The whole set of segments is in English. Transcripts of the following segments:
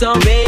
So. man.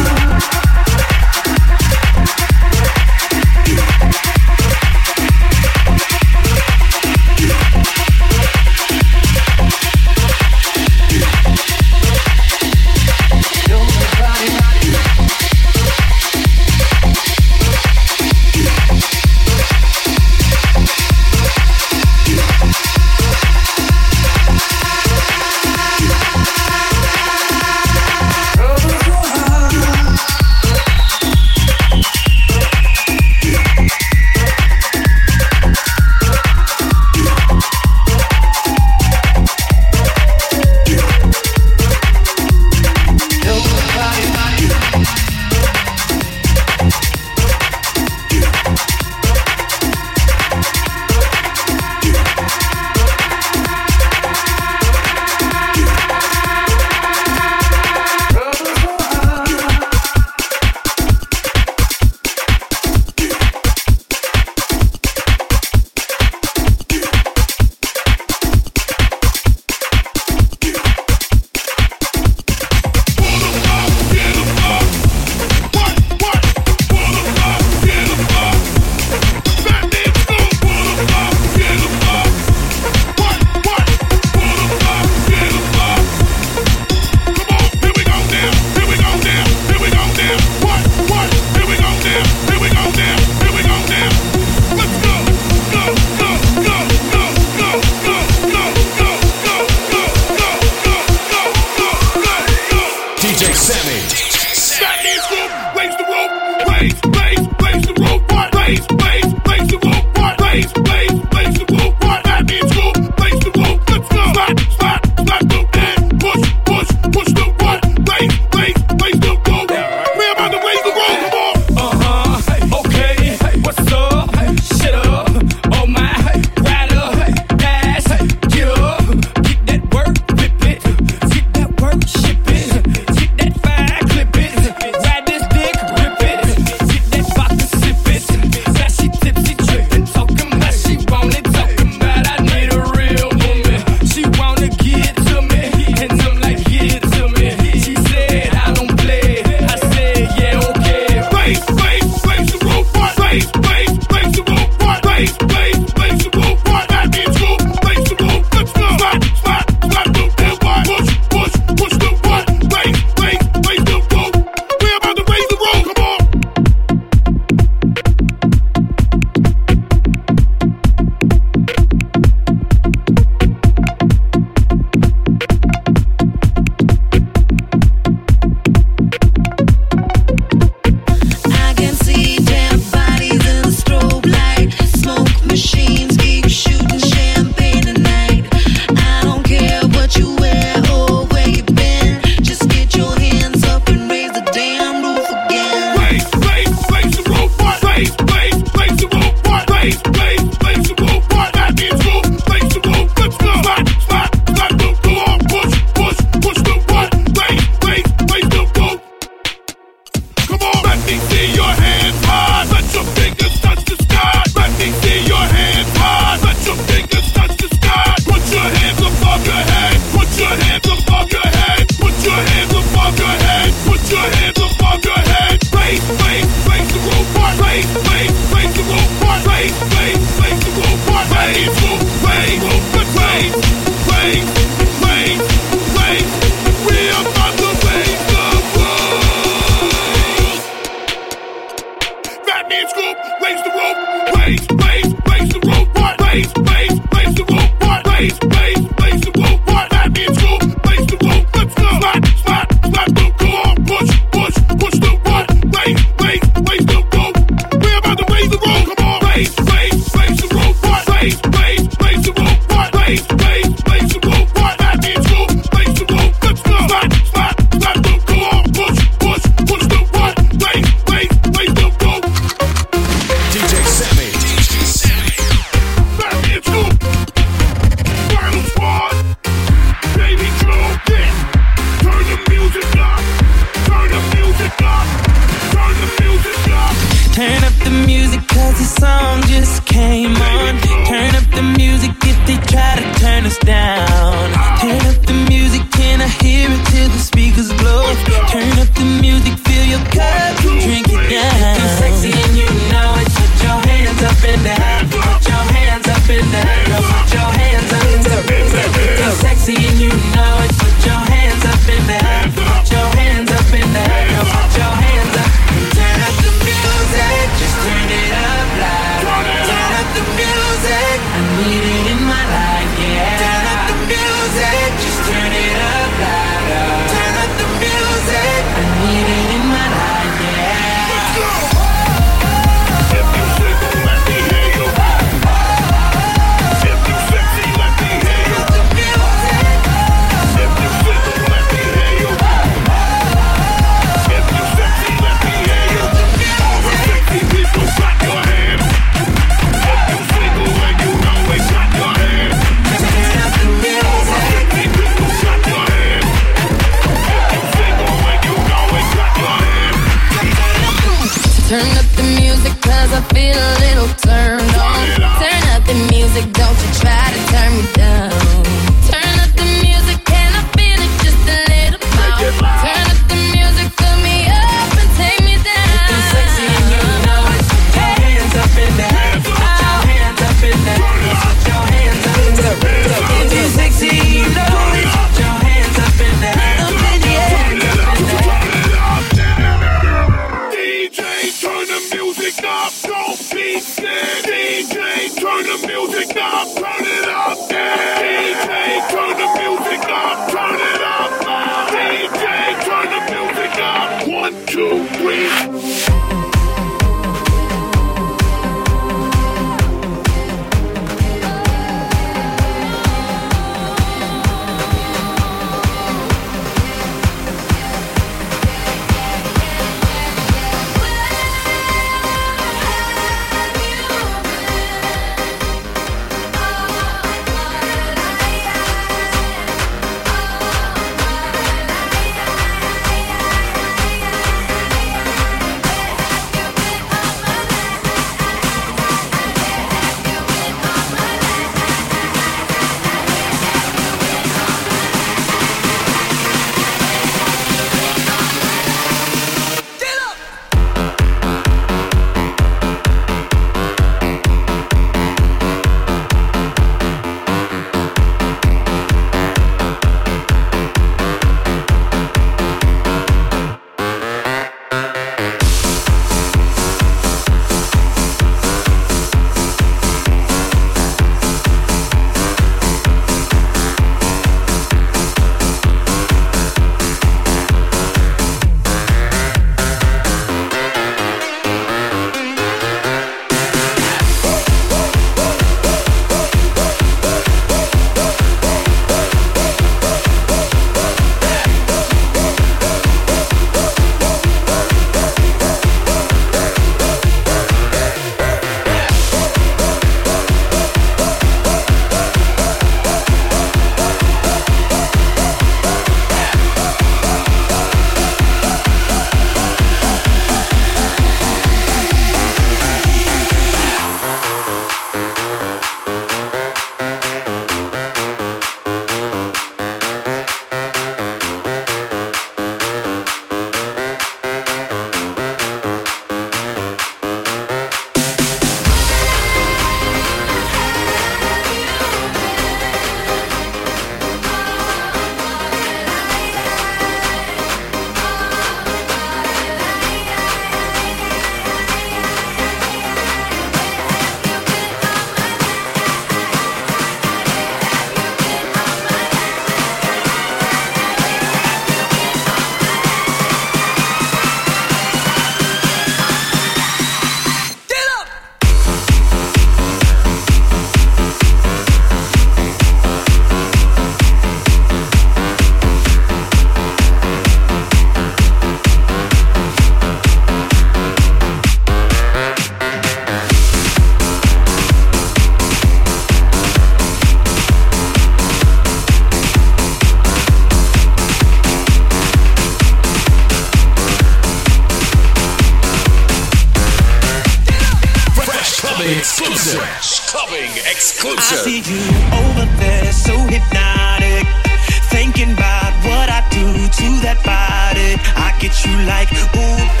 I get you like, ooh,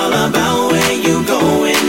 all about where you going.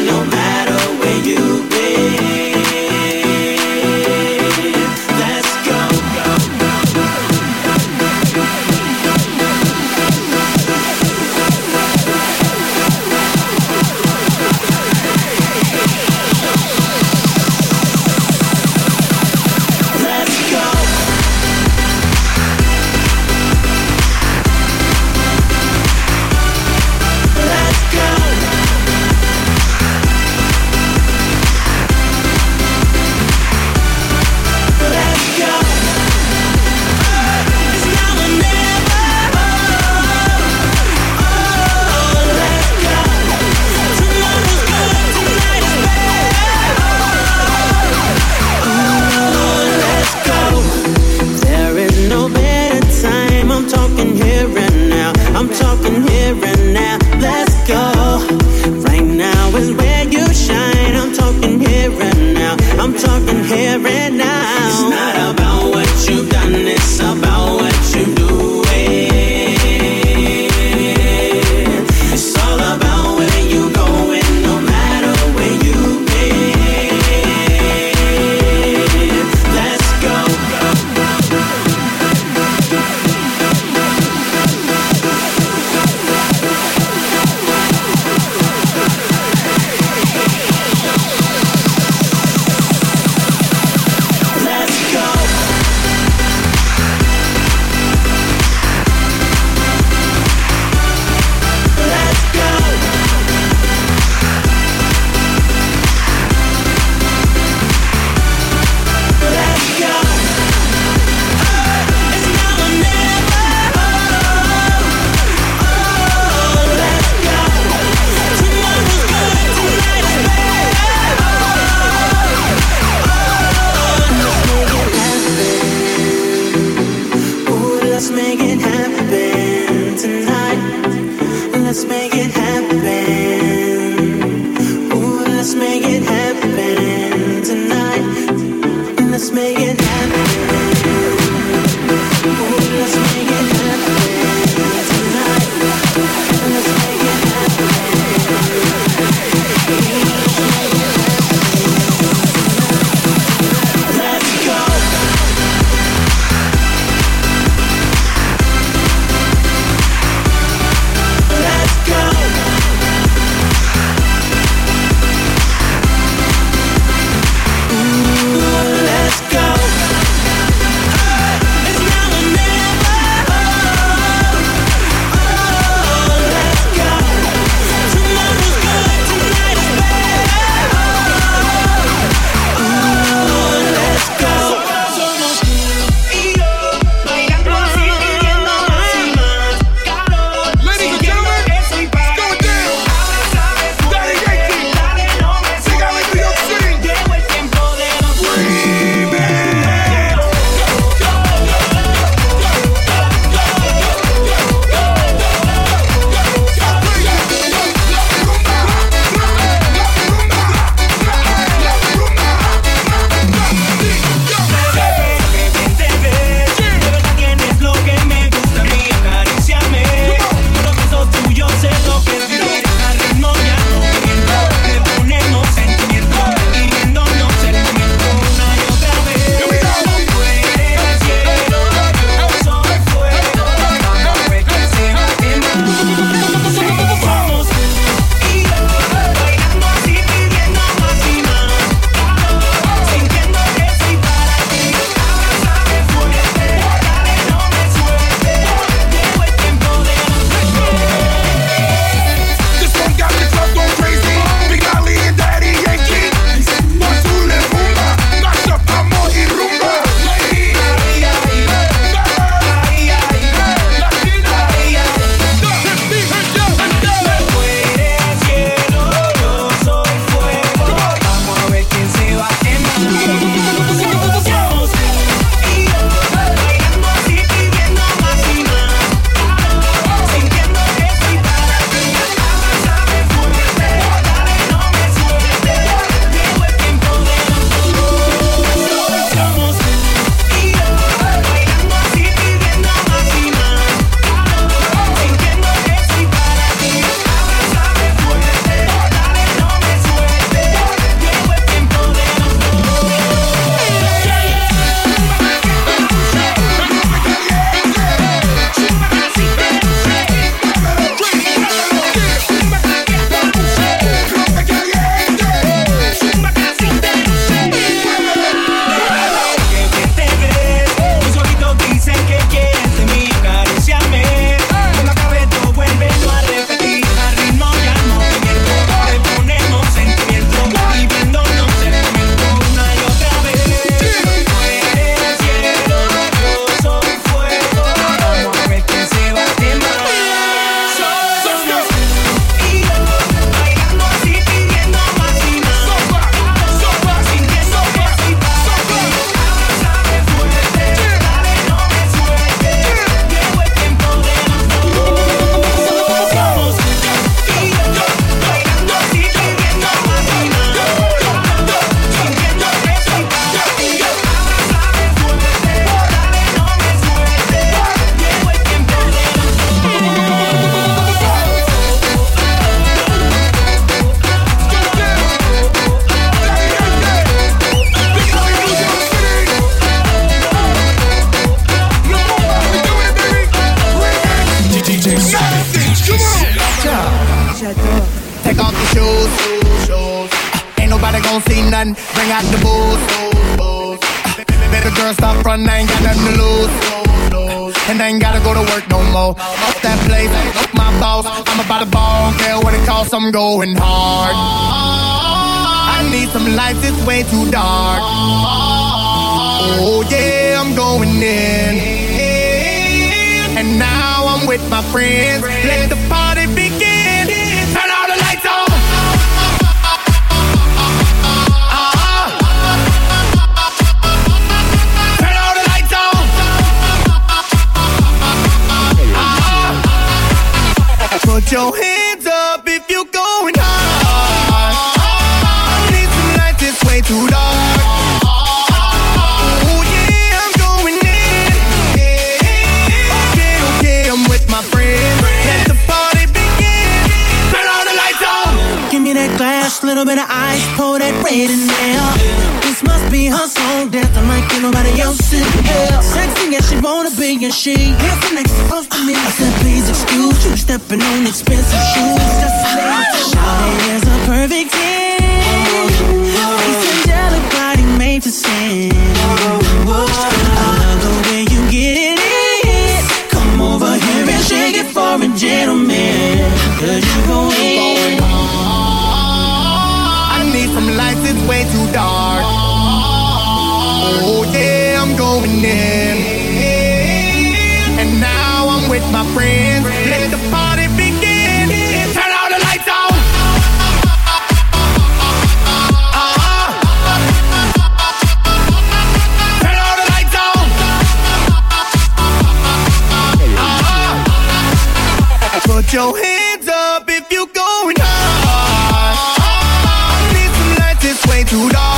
girl, better her eyes pour that red and nail. This must be her soul death, like nobody else in hell. Sexy as she wanna be, and she has the next close to me. I said, please excuse you, stepping on expensive shoes. That's a lady. is a perfect 10. a delicate body made to sin. I love the way you get it. Come over here and shake it for a gentleman. Cause you're going gon' dim lights, it's way too dark. Oh yeah, I'm going in. And now I'm with my friends. Let the party begin. Turn all the lights on. Uh-huh. Your hand to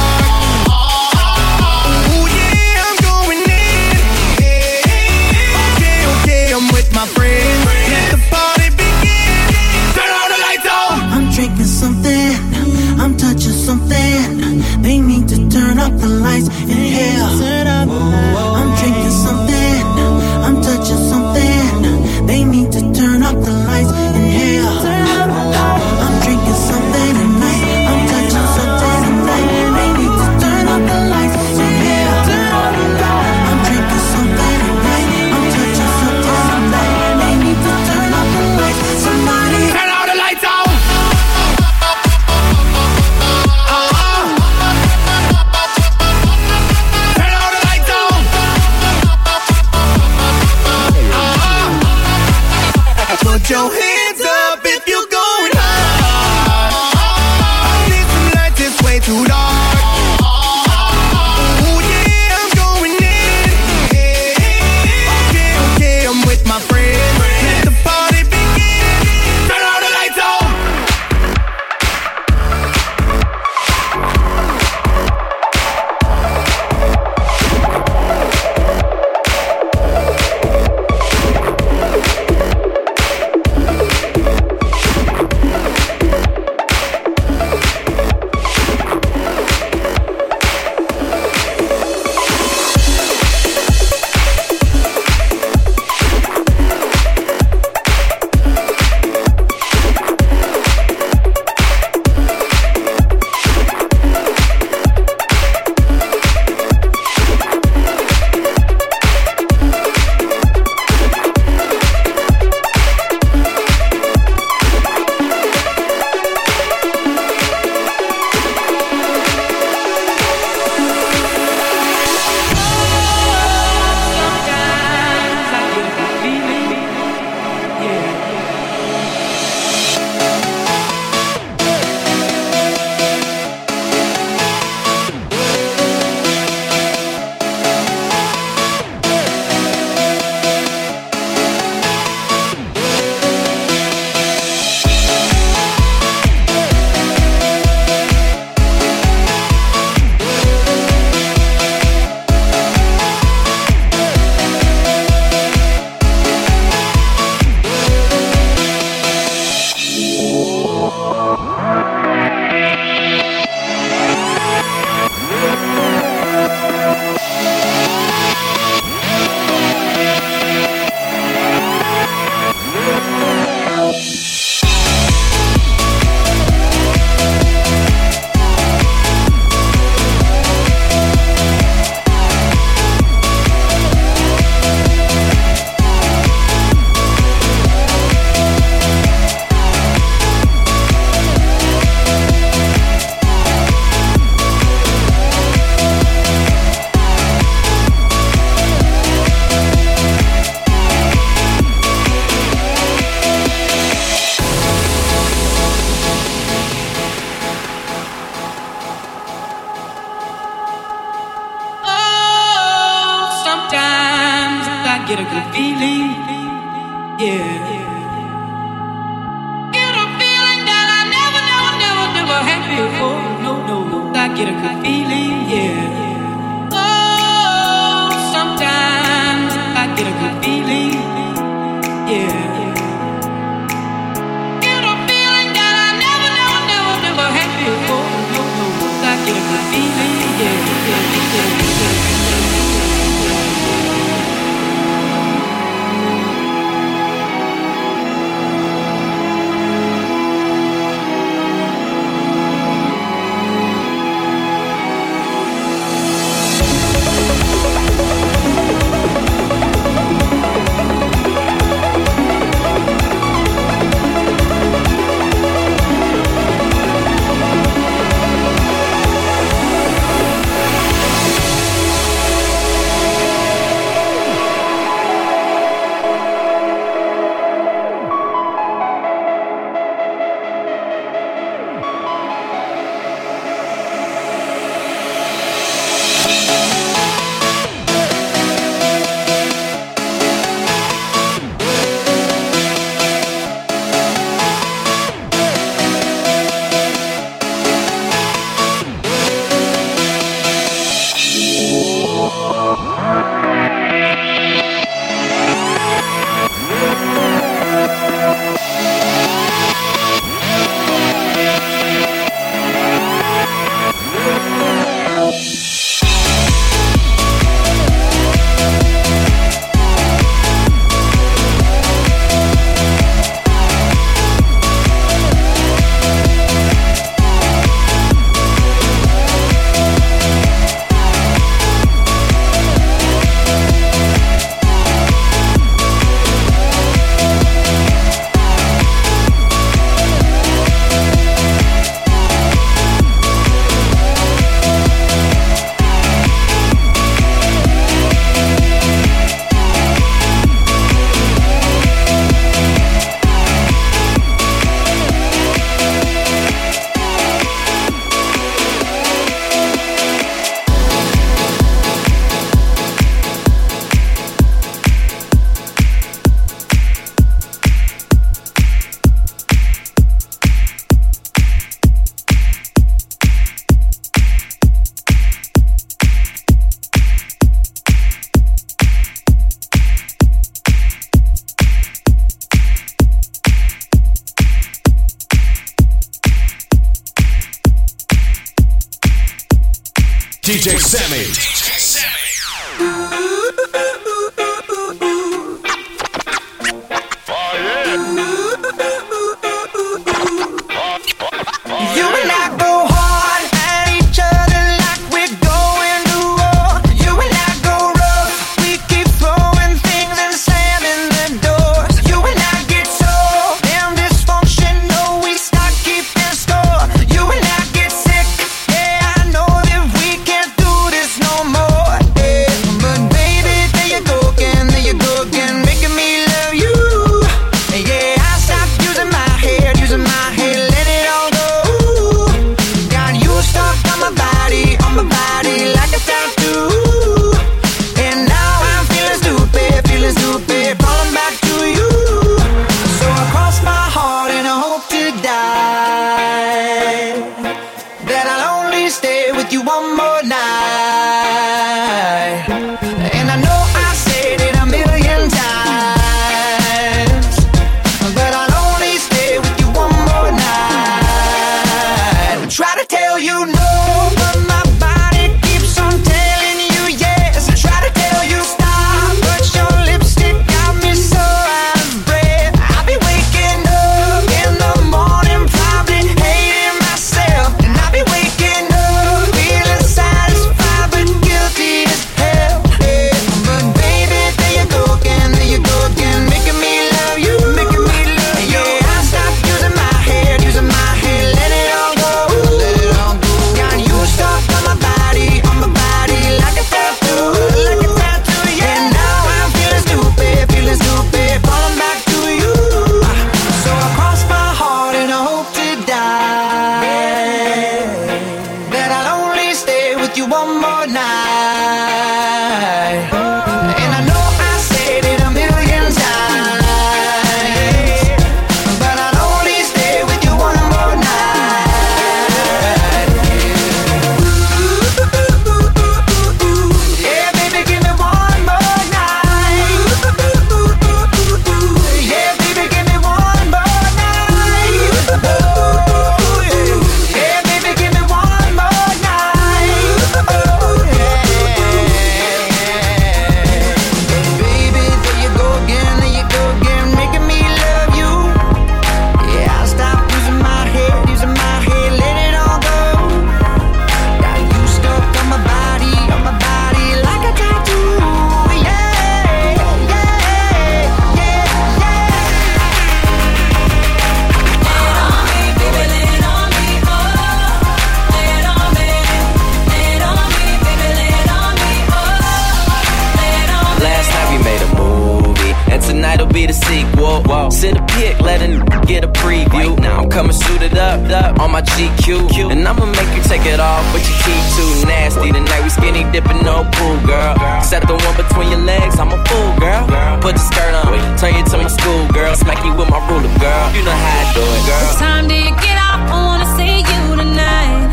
whoa, whoa. Send a pic, let a get a preview. Right now I'm coming suited up, up on my GQ. And I'ma make you take it off, but your teeth too nasty. Tonight we skinny dipping, no pool, girl. Set the one between your legs, I'm a fool, girl. Put your skirt on, turn you to my school, girl. Smack you with my ruler, girl. You know how I do it, girl. What time do you get off? I wanna see you tonight.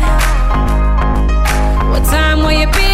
What time will you be?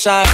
side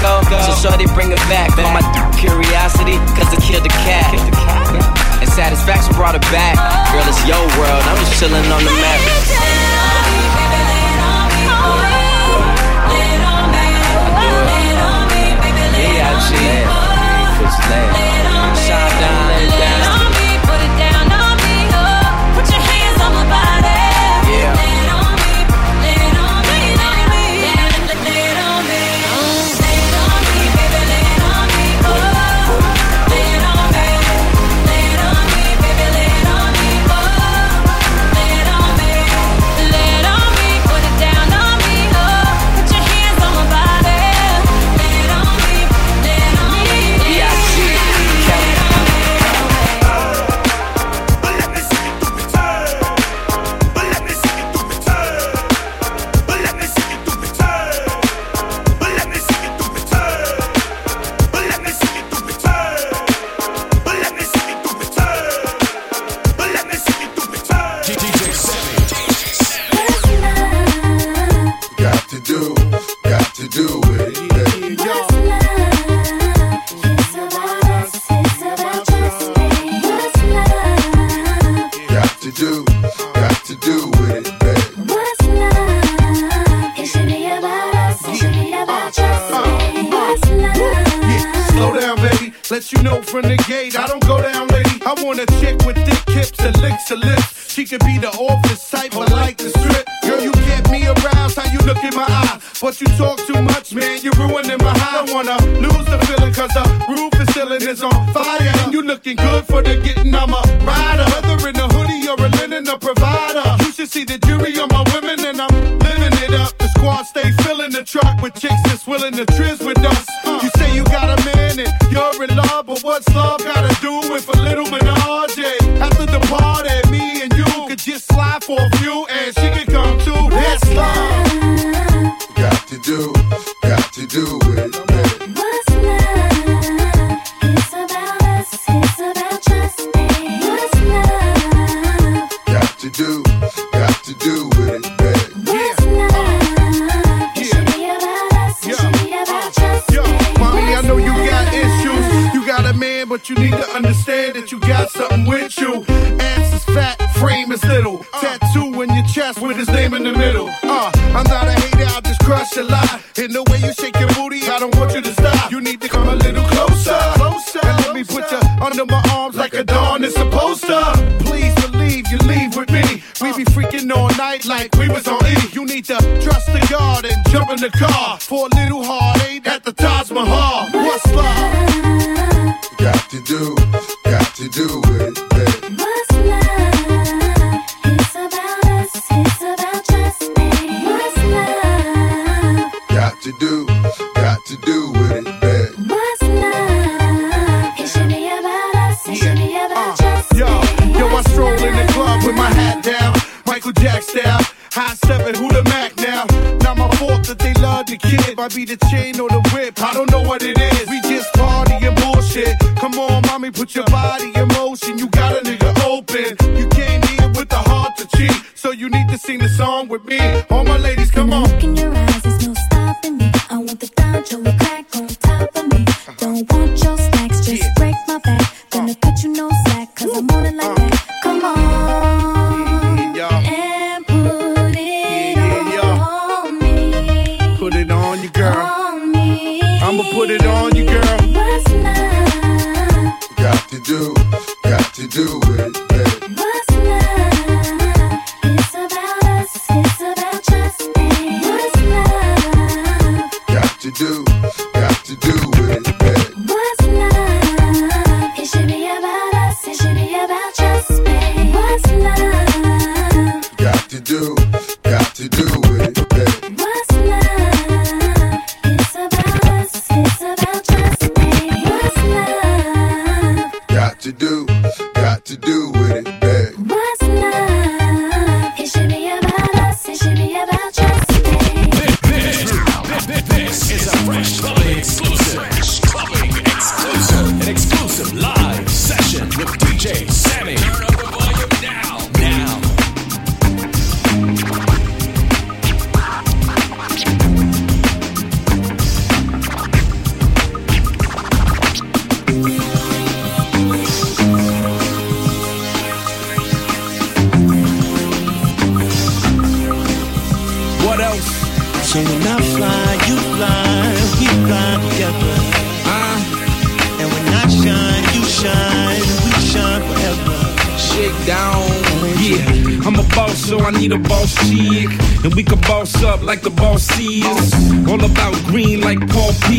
under my arms like a dawn is supposed to. Please believe you leave with me. We be freaking all night like we was on E. You need to trust the God and jump in the car for a little with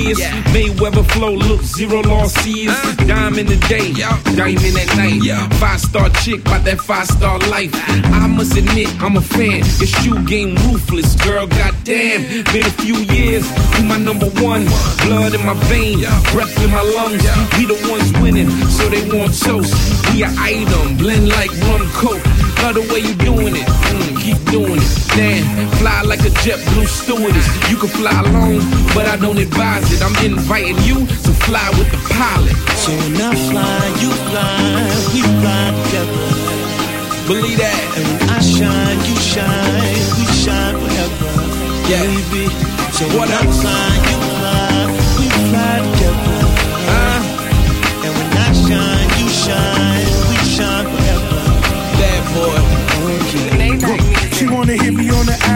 Paul Pierce. Mayweather flow, look, zero losses. Dime in the day, yeah. diamond at night. Five star chick, about that five star life. I must admit, I'm a fan. Your shoe game ruthless, girl, goddamn. Been a few years, you my number one. Blood in my veins, breath in my lungs. We the ones winning, so they want toast. We an item, blend like rum coke. Love the way you doing it, mm, keep doing it. Damn, fly like a jet blue stewardess. You can fly alone, but I don't advise it. I'm inviting you to fly with the pilot. So when I fly, you fly, we fly together. Believe that. And when I shine, you shine, we shine forever. Yeah. Baby. So What when I fly, you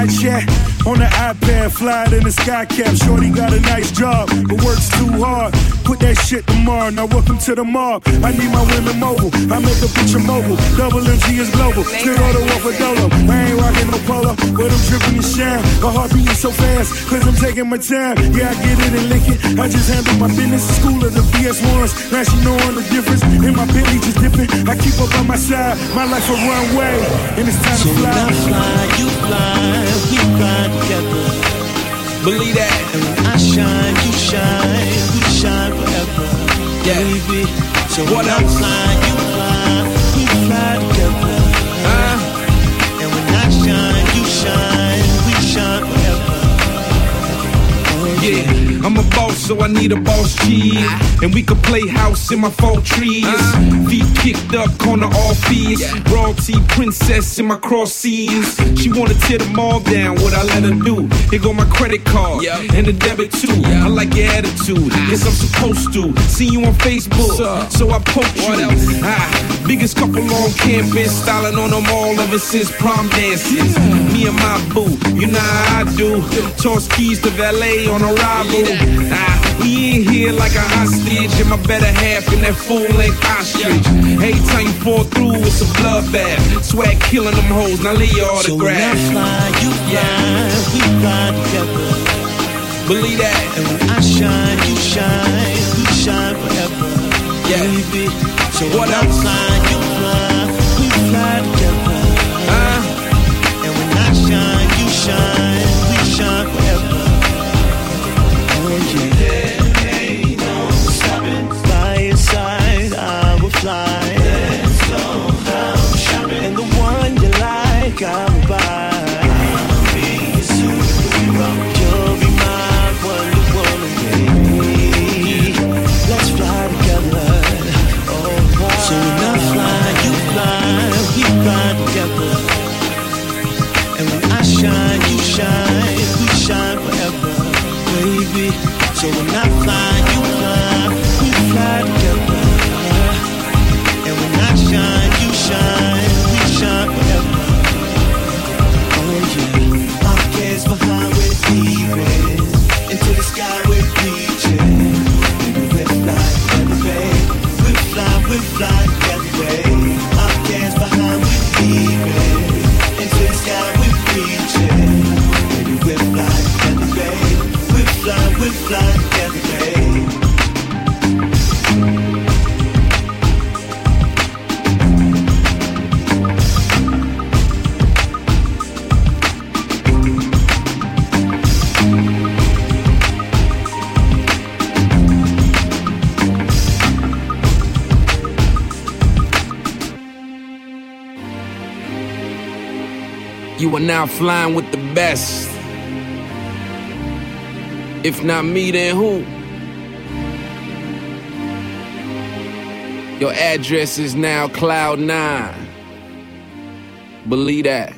me on the on the iPad, fly it in the sky cap. Shorty got a nice job, but works too hard. Put that shit tomorrow. Now welcome to the mob. I need my women mobile. I make a picture mobile. Double MG is global. Still order one for Dolo. I ain't rocking no polo, but I'm dripping and shine. My heart beating so fast, cause I'm taking my time. Yeah, I get it and lick it. I just handle my business. School of the BS1s. Now she knowing the difference. And my Bentley just dipping. I keep up on my side. My life a runway. And it's time So to when I fly. fly, you fly, we fly together. Believe that. And when I shine, you shine, we shine forever. Yeah. Baby. So What I fly, you fly, we fly together. Uh, And when I shine, you shine, we shine forever. Oh yeah, I'm a boss, so I need a boss G. And we could play house in my fall trees. Feet kicked up, corner all fees. Royalty princess in my cross seas. She wanna tear them all down, what I let her do. Here go my credit card and the debit too. I like your attitude, yes I'm supposed to. See you on Facebook, so I poke you. Ah, biggest couple on campus, styling on them all ever since prom dances. Me and my boo, you know how I do. Toss keys to valet on arrival. Ah, we in here like a hostage, and my better half in that full length ostrich. Every time you fall through, it's a bloodbath. Swag killing them hoes, now leave your autograph. So when I fly, you fly, we fly together. Believe that. And when I shine, you shine, we shine forever. Yeah. Baby. So What when I else? fly, you fly, we fly together. And when I shine, you shine, now flying with the best. If not me, then who? Your address is now Cloud9. Believe that.